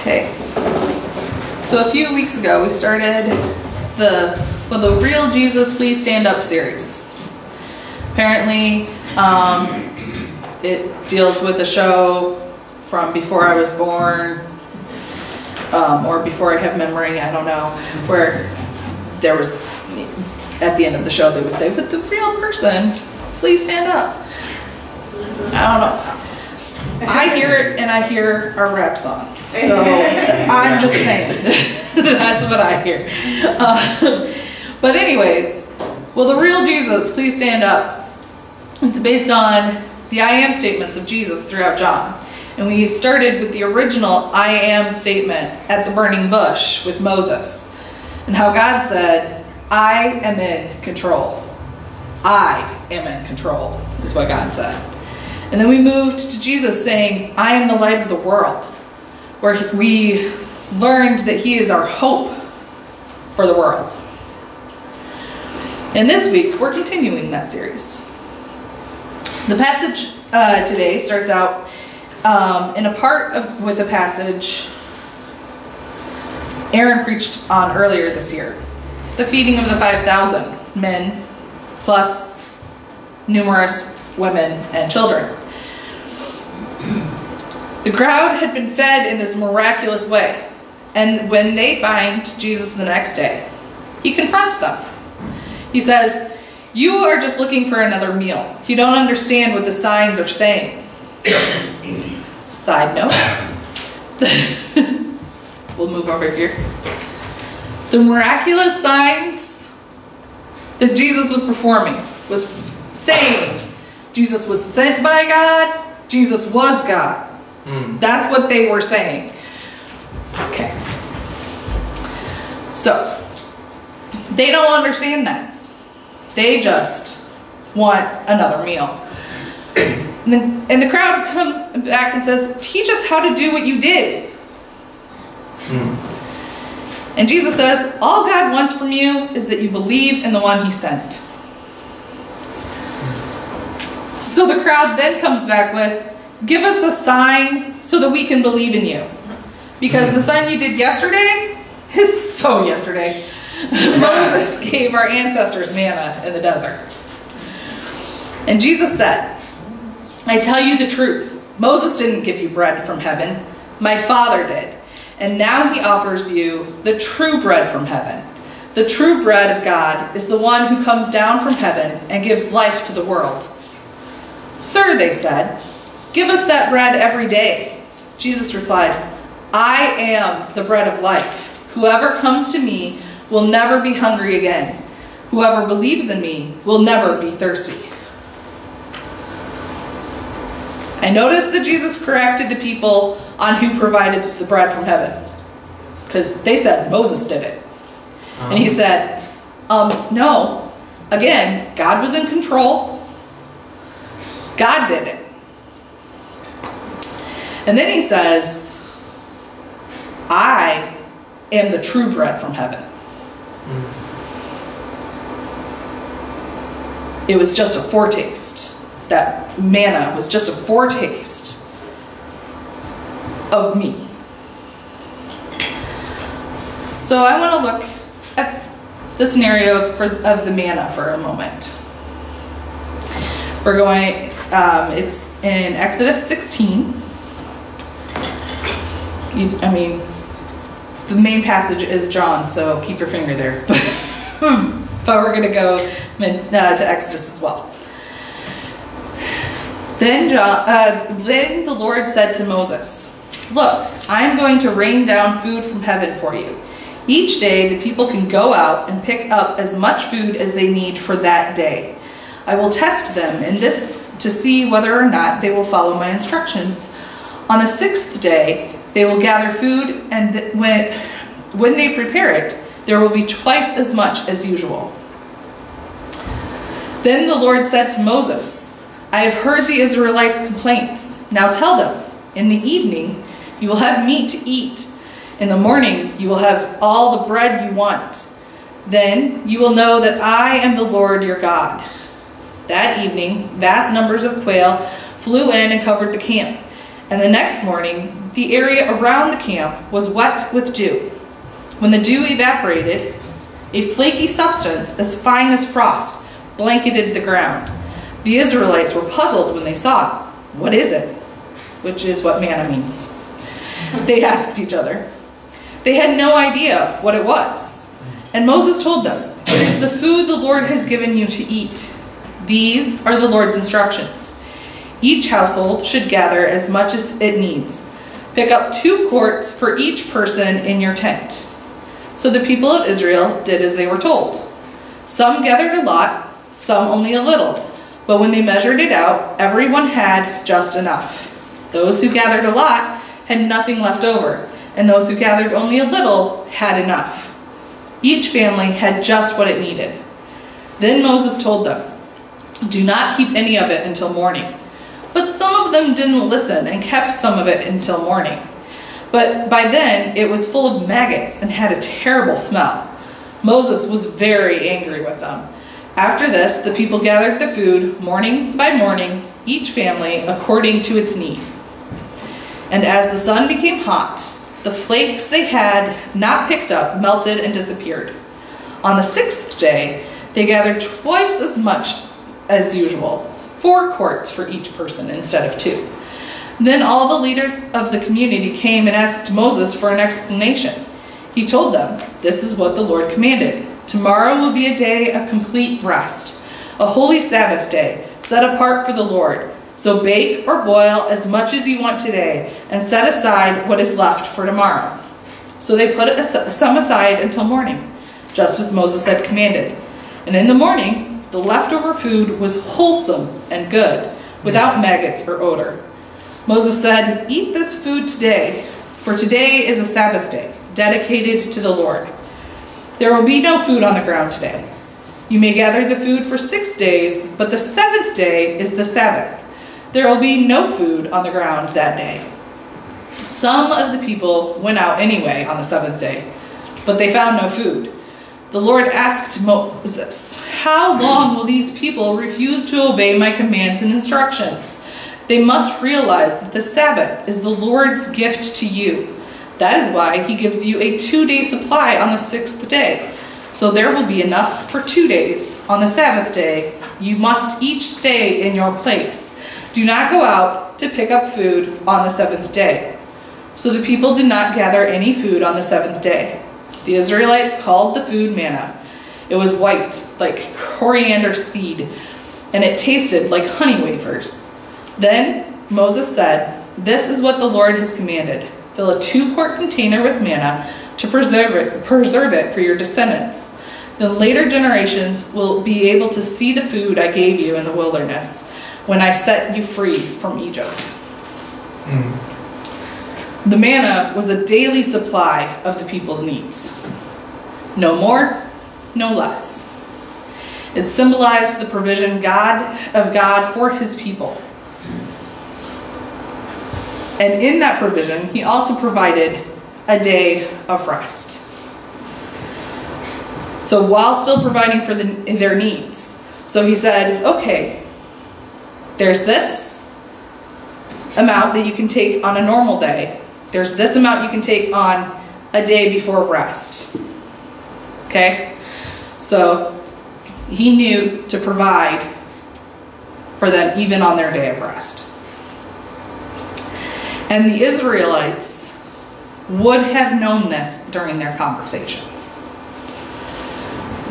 Okay. So a few weeks ago, we started the well, the Real Jesus Please Stand Up series. Apparently, um, it deals with a show from before I was born, um, or before I have memory. I don't know. Where there was at the end of the show, they would say, "But the real person, please stand up." I don't know. I hear it and I hear a rap song. So I'm just saying. That's what I hear. Uh, but, anyways, will the real Jesus please stand up? It's based on the I am statements of Jesus throughout John. And we started with the original I am statement at the burning bush with Moses. And how God said, I am in control. I am in control, is what God said. And then we moved to Jesus saying, I am the light of the world, where we learned that He is our hope for the world. And this week, we're continuing that series. The passage uh, today starts out um, in a part of, with a passage Aaron preached on earlier this year the feeding of the 5,000 men, plus numerous women and children. The crowd had been fed in this miraculous way. And when they find Jesus the next day, he confronts them. He says, You are just looking for another meal. You don't understand what the signs are saying. Side note. we'll move over here. The miraculous signs that Jesus was performing was saying Jesus was sent by God, Jesus was God. Mm. That's what they were saying. Okay. So, they don't understand that. They just want another meal. And, then, and the crowd comes back and says, Teach us how to do what you did. Mm. And Jesus says, All God wants from you is that you believe in the one he sent. So the crowd then comes back with, Give us a sign so that we can believe in you. Because the sign you did yesterday is so yesterday. Moses gave our ancestors manna in the desert. And Jesus said, I tell you the truth. Moses didn't give you bread from heaven, my Father did. And now he offers you the true bread from heaven. The true bread of God is the one who comes down from heaven and gives life to the world. Sir, they said, give us that bread every day. Jesus replied, I am the bread of life. Whoever comes to me will never be hungry again. Whoever believes in me will never be thirsty. I noticed that Jesus corrected the people on who provided the bread from heaven. Because they said Moses did it. Um. And he uh-huh. said, um, no. Again, God was in control. God did it. And then he says, I am the true bread from heaven. Mm. It was just a foretaste. That manna was just a foretaste of me. So I want to look at the scenario for, of the manna for a moment. We're going, um, it's in Exodus 16. You, I mean, the main passage is John, so keep your finger there. but we're going to go uh, to Exodus as well. Then, John, uh, then the Lord said to Moses, Look, I am going to rain down food from heaven for you. Each day, the people can go out and pick up as much food as they need for that day. I will test them in this to see whether or not they will follow my instructions. On the sixth day, they will gather food, and when, when they prepare it, there will be twice as much as usual. Then the Lord said to Moses, I have heard the Israelites' complaints. Now tell them, in the evening, you will have meat to eat. In the morning, you will have all the bread you want. Then you will know that I am the Lord your God. That evening, vast numbers of quail flew in and covered the camp. And the next morning, the area around the camp was wet with dew. When the dew evaporated, a flaky substance as fine as frost blanketed the ground. The Israelites were puzzled when they saw it. What is it? Which is what manna means. They asked each other. They had no idea what it was. And Moses told them, It is the food the Lord has given you to eat. These are the Lord's instructions. Each household should gather as much as it needs. Pick up two quarts for each person in your tent. So the people of Israel did as they were told. Some gathered a lot, some only a little. But when they measured it out, everyone had just enough. Those who gathered a lot had nothing left over, and those who gathered only a little had enough. Each family had just what it needed. Then Moses told them, Do not keep any of it until morning. But some of them didn't listen and kept some of it until morning. But by then it was full of maggots and had a terrible smell. Moses was very angry with them. After this, the people gathered the food morning by morning, each family according to its need. And as the sun became hot, the flakes they had not picked up melted and disappeared. On the sixth day, they gathered twice as much as usual, four quarts for each person instead of two. Then all the leaders of the community came and asked Moses for an explanation. He told them, This is what the Lord commanded. Tomorrow will be a day of complete rest, a holy Sabbath day, set apart for the Lord. So bake or boil as much as you want today, and set aside what is left for tomorrow. So they put some aside until morning, just as Moses had commanded. And in the morning, the leftover food was wholesome and good, without maggots or odor. Moses said, Eat this food today, for today is a Sabbath day, dedicated to the Lord. There will be no food on the ground today. You may gather the food for six days, but the seventh day is the Sabbath. There will be no food on the ground that day. Some of the people went out anyway on the seventh day, but they found no food. The Lord asked Moses, How long will these people refuse to obey my commands and instructions? They must realize that the Sabbath is the Lord's gift to you. That is why he gives you a two day supply on the sixth day. So there will be enough for two days. On the Sabbath day, you must each stay in your place. Do not go out to pick up food on the seventh day. So the people did not gather any food on the seventh day. The Israelites called the food manna. It was white, like coriander seed, and it tasted like honey wafers. Then Moses said, This is what the Lord has commanded. Fill a two quart container with manna to preserve it, preserve it for your descendants. The later generations will be able to see the food I gave you in the wilderness when I set you free from Egypt. Mm. The manna was a daily supply of the people's needs. No more, no less. It symbolized the provision God of God for his people. And in that provision, he also provided a day of rest. So while still providing for the, their needs. So he said, okay, there's this amount that you can take on a normal day. There's this amount you can take on a day before rest. Okay? So he knew to provide for them even on their day of rest. And the Israelites would have known this during their conversation.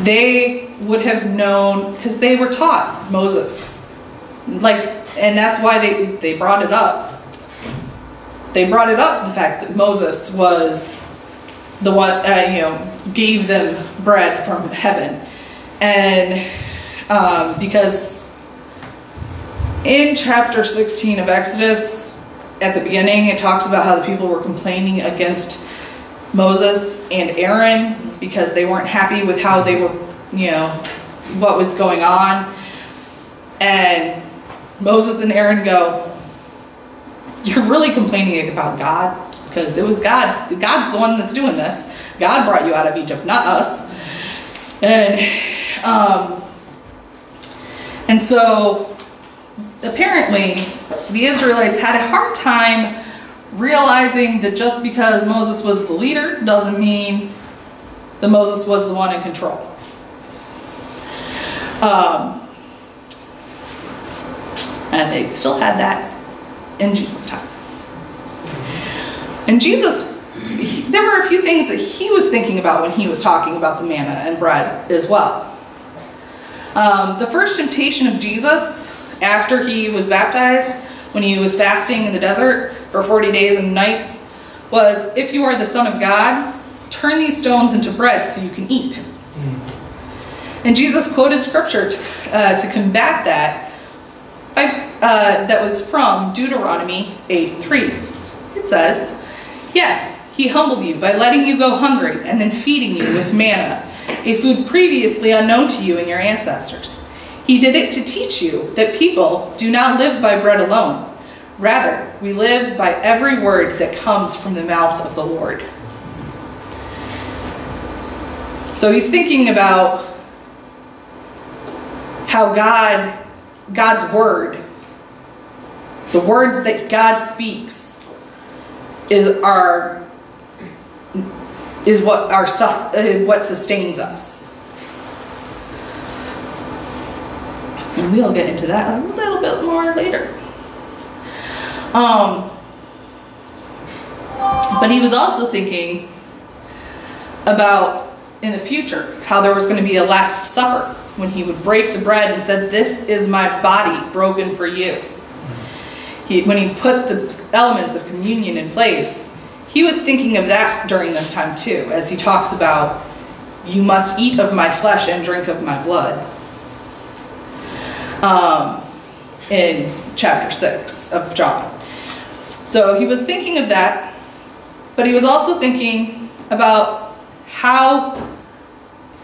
They would have known because they were taught Moses. Like, and that's why they, they brought it up. They brought it up the fact that Moses was the one, uh, you know, gave them bread from heaven. And um, because in chapter 16 of Exodus, at the beginning, it talks about how the people were complaining against Moses and Aaron because they weren't happy with how they were, you know, what was going on. And Moses and Aaron go, You're really complaining about God because it was God. God's the one that's doing this. God brought you out of Egypt, not us. And, um, and so apparently, the Israelites had a hard time realizing that just because Moses was the leader doesn't mean that Moses was the one in control. Um, and they still had that in Jesus' time. And Jesus, he- there were a few things that he was thinking about when he was talking about the manna and bread as well. Um, the first temptation of Jesus after he was baptized, when he was fasting in the desert for 40 days and nights, was if you are the Son of God, turn these stones into bread so you can eat. And Jesus quoted scripture to, uh, to combat that by, uh, that was from Deuteronomy 8.3. It says, Yes, he humbled you by letting you go hungry and then feeding you with manna, a food previously unknown to you and your ancestors. He did it to teach you that people do not live by bread alone. Rather, we live by every word that comes from the mouth of the Lord. So he's thinking about how God, God's word, the words that God speaks, is our is what our uh, what sustains us. And we'll get into that a little bit more later. Um, but he was also thinking about in the future how there was going to be a last supper when he would break the bread and said this is my body broken for you. He, when he put the elements of communion in place he was thinking of that during this time too as he talks about you must eat of my flesh and drink of my blood. Um, in chapter 6 of john. So he was thinking of that but he was also thinking about how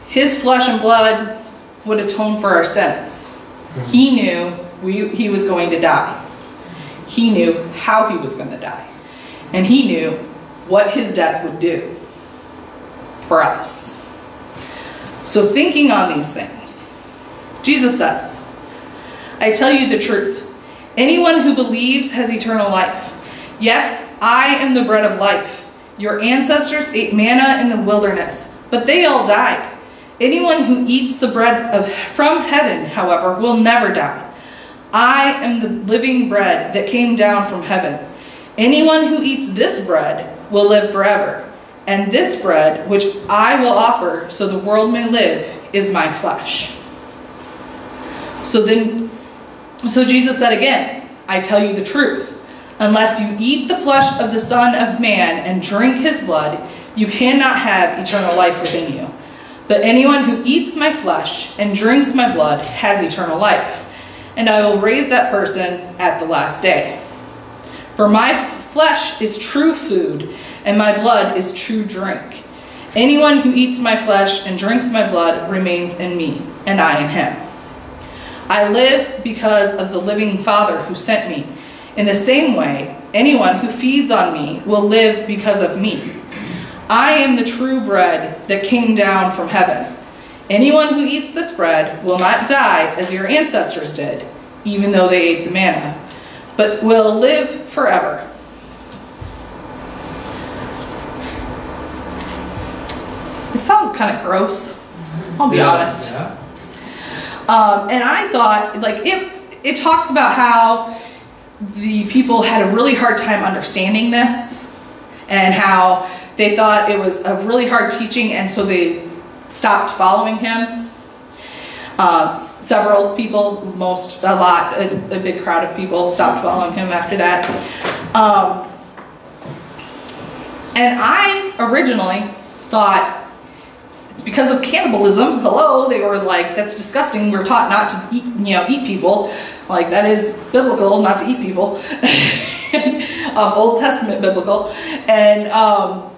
his flesh and blood would atone for our sins. He hmm. knew we, he was going to die. He knew how he was going to die. And he knew what his death would do for us. So, thinking on these things, Jesus says, I tell you the truth. Anyone who believes has eternal life. Yes, I am the bread of life. Your ancestors ate manna in the wilderness, but they all died. Anyone who eats the bread of, from heaven, however, will never die. I am the living bread that came down from heaven. Anyone who eats this bread will live forever. And this bread, which I will offer so the world may live, is my flesh. So then, so Jesus said again, I tell you the truth. Unless you eat the flesh of the Son of Man and drink his blood, you cannot have eternal life within you. But anyone who eats my flesh and drinks my blood has eternal life, and I will raise that person at the last day. For my flesh is true food, and my blood is true drink. Anyone who eats my flesh and drinks my blood remains in me, and I in him. I live because of the living Father who sent me. In the same way, anyone who feeds on me will live because of me. I am the true bread that came down from heaven. Anyone who eats this bread will not die as your ancestors did, even though they ate the manna, but will live forever. It sounds kind of gross. I'll be honest. Yeah. Um, and I thought, like, it, it talks about how the people had a really hard time understanding this and how they thought it was a really hard teaching, and so they stopped following him. Uh, several people, most, a lot, a, a big crowd of people stopped following him after that. Um, and I originally thought it's because of cannibalism. Hello, they were like, that's disgusting. We're taught not to eat, you know, eat people. Like that is biblical, not to eat people. um, Old Testament biblical, and um,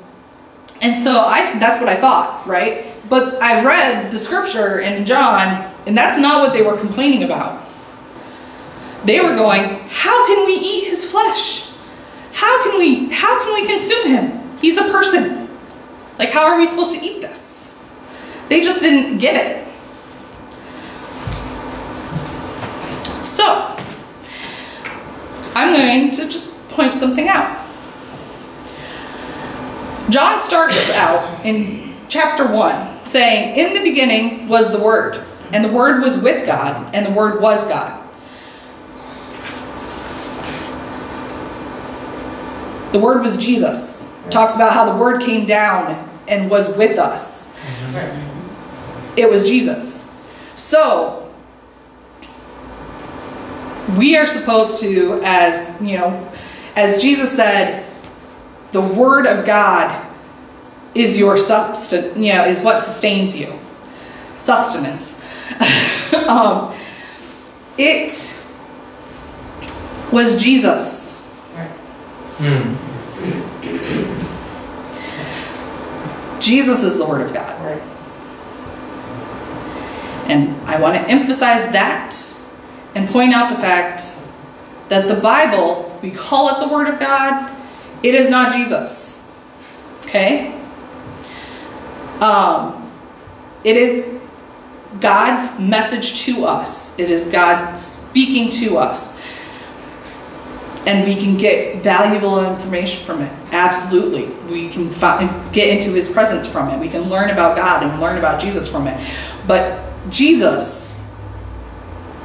and so I that's what I thought, right? But I read the scripture in John, and that's not what they were complaining about. They were going, how can we eat his flesh? How can we how can we consume him? He's a person. Like how are we supposed to eat this? They just didn't get it. So, I'm going to just point something out. John starts out in chapter 1 saying, In the beginning was the Word, and the Word was with God, and the Word was God. The Word was Jesus. Talks about how the Word came down and was with us. Mm-hmm. It was Jesus. So, we are supposed to, as you know, as Jesus said, the Word of God is your substance, you know, is what sustains you. Sustenance. um, it was Jesus. Mm. Jesus is the Word of God. Right. And I want to emphasize that and point out the fact that the Bible, we call it the Word of God, it is not Jesus. Okay? Um, it is God's message to us, it is God speaking to us. And we can get valuable information from it. Absolutely. We can fi- get into his presence from it. We can learn about God and learn about Jesus from it. But Jesus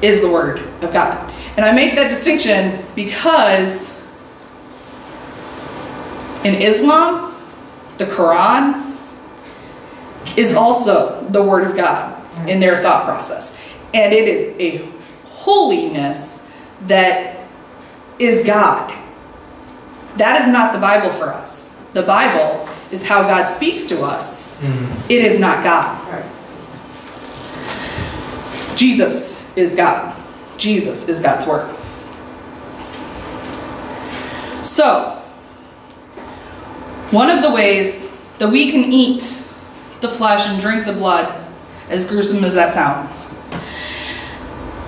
is the Word of God. And I make that distinction because in Islam, the Quran is also the Word of God in their thought process. And it is a holiness that is God. That is not the Bible for us. The Bible is how God speaks to us. Mm. It is not God. Right. Jesus is God. Jesus is God's word. So, one of the ways that we can eat the flesh and drink the blood, as gruesome as that sounds,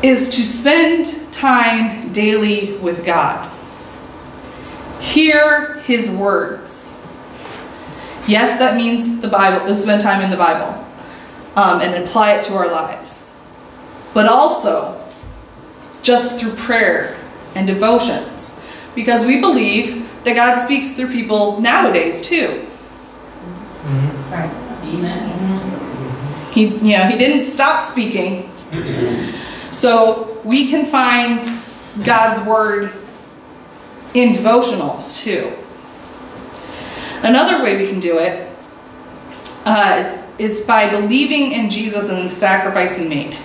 is to spend time daily with God. Hear his words. Yes, that means the Bible, to spend time in the Bible um, and apply it to our lives. But also, just through prayer and devotions. Because we believe that God speaks through people nowadays too. He, you know, he didn't stop speaking. So we can find God's word in devotionals too. Another way we can do it uh, is by believing in Jesus and the sacrifice he made.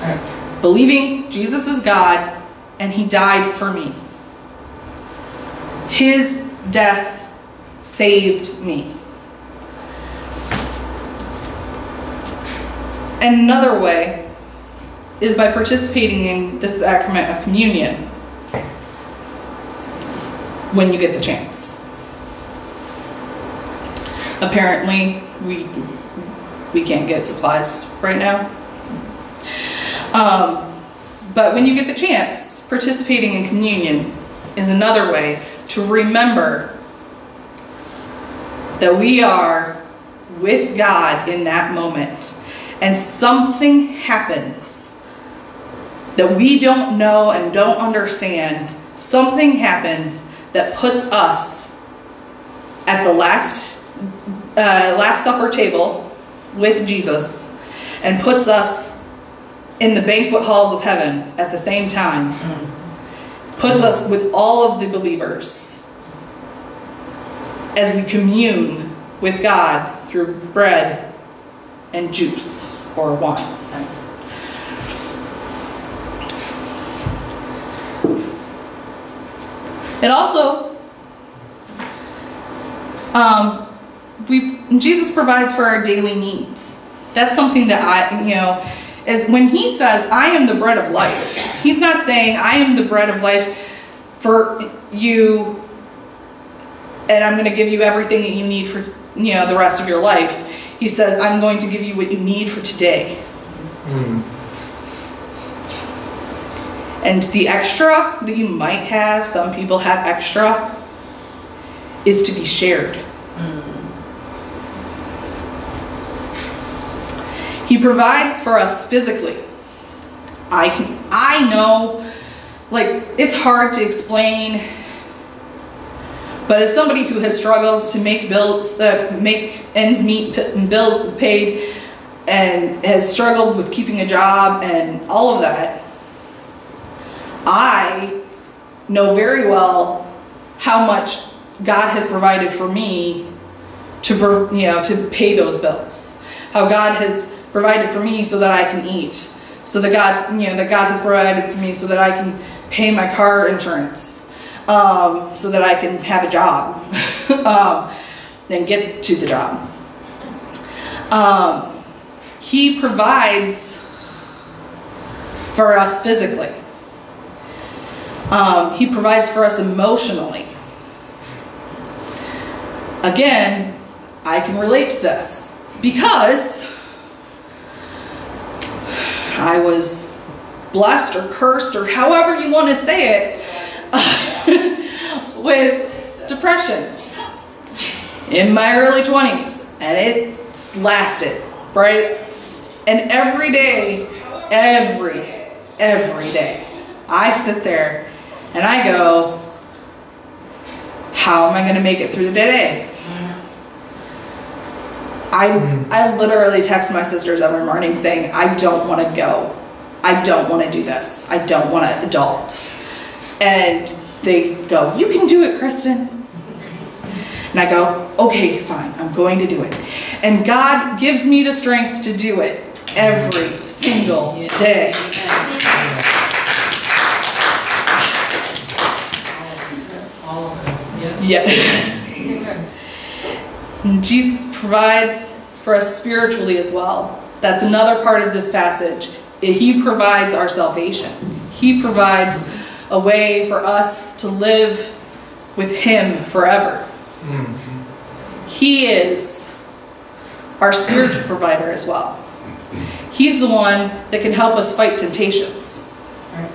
Right. Believing Jesus is God and he died for me. His death saved me. Another way is by participating in the sacrament of communion when you get the chance. Apparently, we we can't get supplies right now. Um, but when you get the chance, participating in communion is another way to remember that we are with God in that moment and something happens that we don't know and don't understand. Something happens that puts us at the last uh, last supper table with Jesus and puts us in the banquet halls of heaven at the same time puts us with all of the believers as we commune with God through bread and juice or wine. It also, um, we Jesus provides for our daily needs. That's something that I, you know, is when he says, "I am the bread of life." He's not saying, "I am the bread of life for you, and I'm going to give you everything that you need for you know the rest of your life." He says, "I'm going to give you what you need for today." Mm. And the extra that you might have, some people have extra, is to be shared. He provides for us physically. I can I know like it's hard to explain but as somebody who has struggled to make bills that make ends meet and bills paid and has struggled with keeping a job and all of that i know very well how much god has provided for me to you know to pay those bills how god has provided for me so that i can eat so that god you know that god has provided for me so that i can pay my car insurance um, so that i can have a job um, and get to the job. Um, he provides for us physically. Um, he provides for us emotionally. Again i can relate to this because I was blessed or cursed or however you want to say it with depression in my early 20s and it lasted, right? And every day, every, every day, I sit there and I go, how am I going to make it through the day? I, mm-hmm. I literally text my sisters every morning saying, I don't want to go. I don't want to do this. I don't want to adult. And they go, You can do it, Kristen. And I go, Okay, fine, I'm going to do it. And God gives me the strength to do it every single day. All of us, yeah. Yeah. Jesus provides for us spiritually as well. That's another part of this passage. He provides our salvation. He provides a way for us to live with Him forever. Mm-hmm. He is our spiritual provider as well. He's the one that can help us fight temptations Right.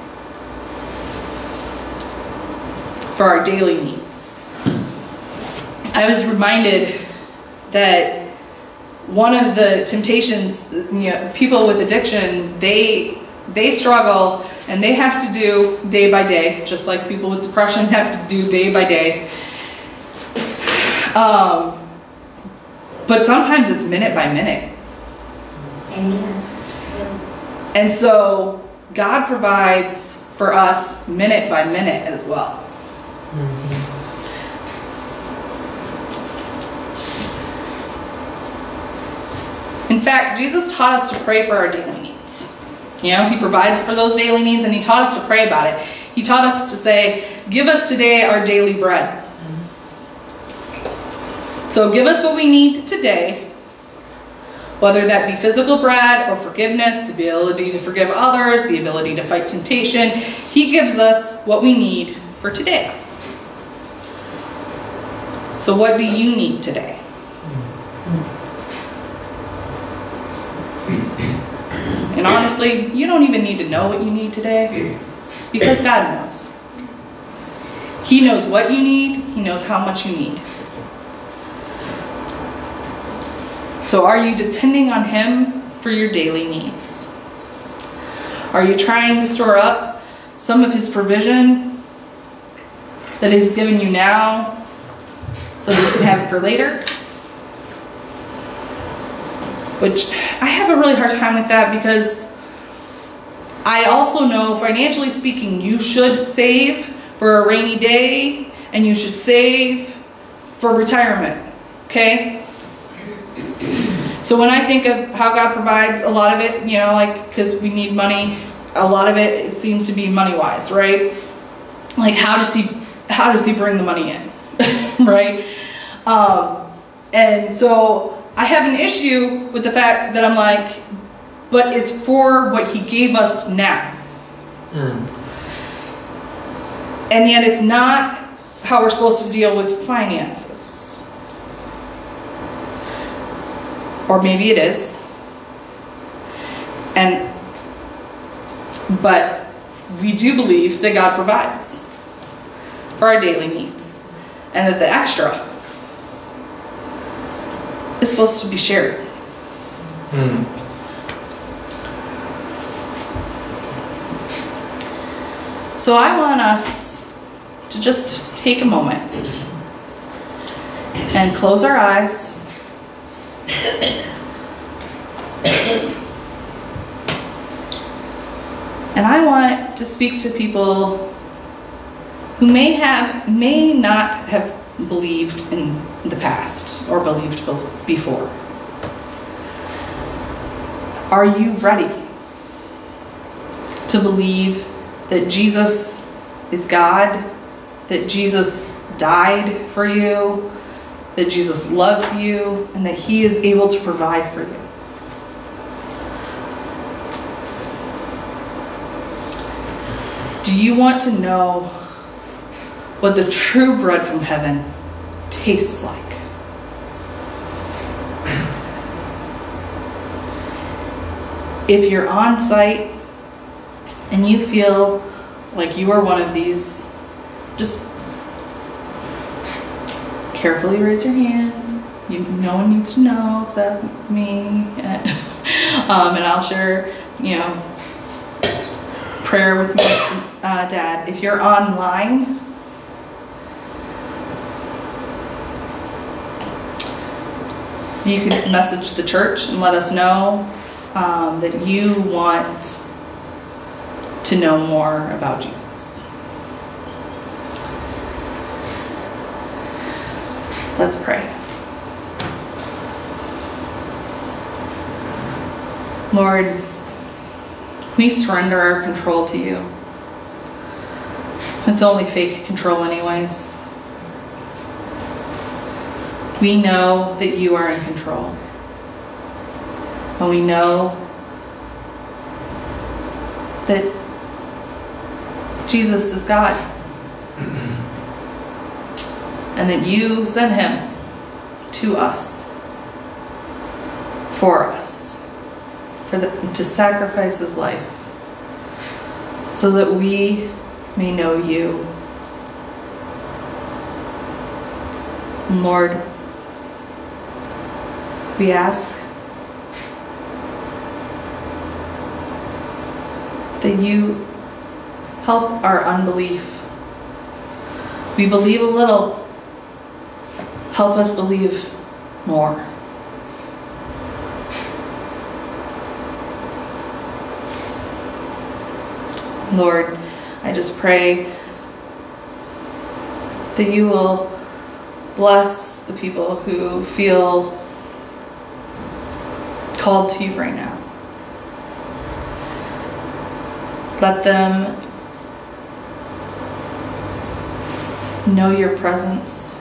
for our daily needs. I was reminded that one of the temptations, you know, people with addiction, they they struggle and they have to do day by day, just like people with depression have to do day by day. Um, but sometimes it's minute by minute. And so God provides for us minute by minute as well. In fact, Jesus taught us to pray for our daily needs. You know, He provides for those daily needs and He taught us to pray about it. He taught us to say, Give us today our daily bread. So give us what we need today, whether that be physical bread or forgiveness, the ability to forgive others, the ability to fight temptation. He gives us what we need for today. So, what do you need today? Hmm. Hmm. Honestly, you don't even need to know what you need today because God knows. He knows what you need, He knows how much you need. So, are you depending on Him for your daily needs? Are you trying to store up some of His provision that He's given you now so that you can have it for later? Which I have a really hard time with that because I also know, financially speaking, you should save for a rainy day and you should save for retirement. Okay? So when I think of how God provides a lot of it, you know, like because we need money, a lot of it, seems to be money wise, right? Like how does he how does he bring the money in, right? Um, and so I have an issue with the fact that I'm like, but it's for what he gave us now. Mm. And yet it's not how we're supposed to deal with finances. Or maybe it is. And but we do believe that God provides for our daily needs. And that the extra is supposed to be shared. Mm. So I want us to just take a moment and close our eyes. And I want to speak to people who may have may not have believed in the past or believed before. Are you ready to believe that Jesus is God, that Jesus died for you, that Jesus loves you, and that He is able to provide for you? Do you want to know what the true bread from heaven tastes like? If you're on site and you feel like you are one of these, just carefully raise your hand. You, no one needs to know except me. um, and I'll share, you know, prayer with me, uh, Dad. If you're online, you can message the church and let us know um, that you want to know more about Jesus. Let's pray. Lord, we surrender our control to you. It's only fake control, anyways. We know that you are in control. And we know that Jesus is God. And that you sent him to us for us for the, to sacrifice his life so that we may know you. Lord, we ask that you help our unbelief. We believe a little, help us believe more. Lord, I just pray that you will bless the people who feel called to you right now. Let them know your presence.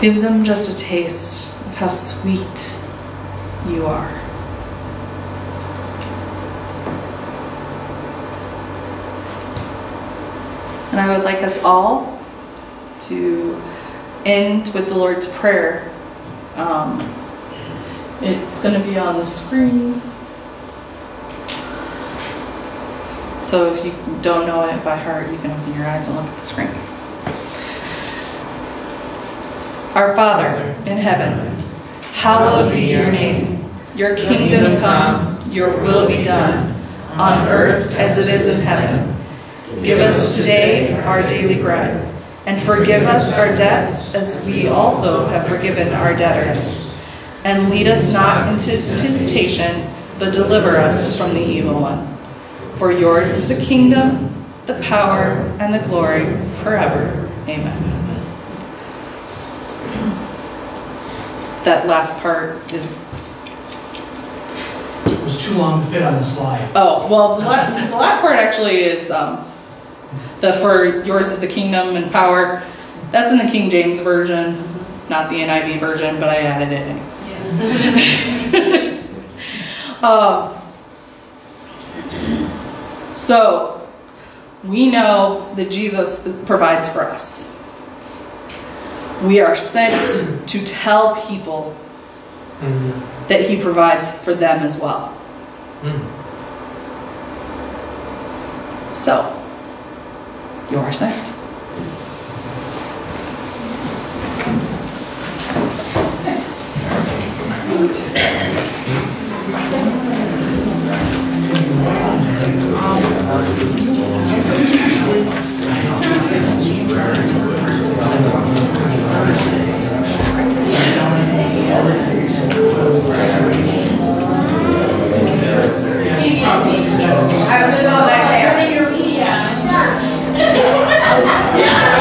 Give them just a taste of how sweet you are. And I would like us all to end with the Lord's Prayer. Um, it's going to be on the screen. So if you don't know it by heart, you can open your eyes and look at the screen. Our Father in heaven, hallowed be your name. Your kingdom come, your will be done, on earth as it is in heaven. Give us today our daily bread, and forgive us our debts as we also have forgiven our debtors. And lead us not into temptation, but deliver us from the evil one. For yours is the kingdom, the power, and the glory forever. Amen. That last part is It was too long to fit on the slide. Oh, well, the, la- the last part actually is um, the for yours is the kingdom and power. That's in the King James version, not the NIV version, but I added it anyway. um, so we know that Jesus provides for us. We are sent to tell people Mm. that He provides for them as well. Mm. So, you are sent. I really know that Turning your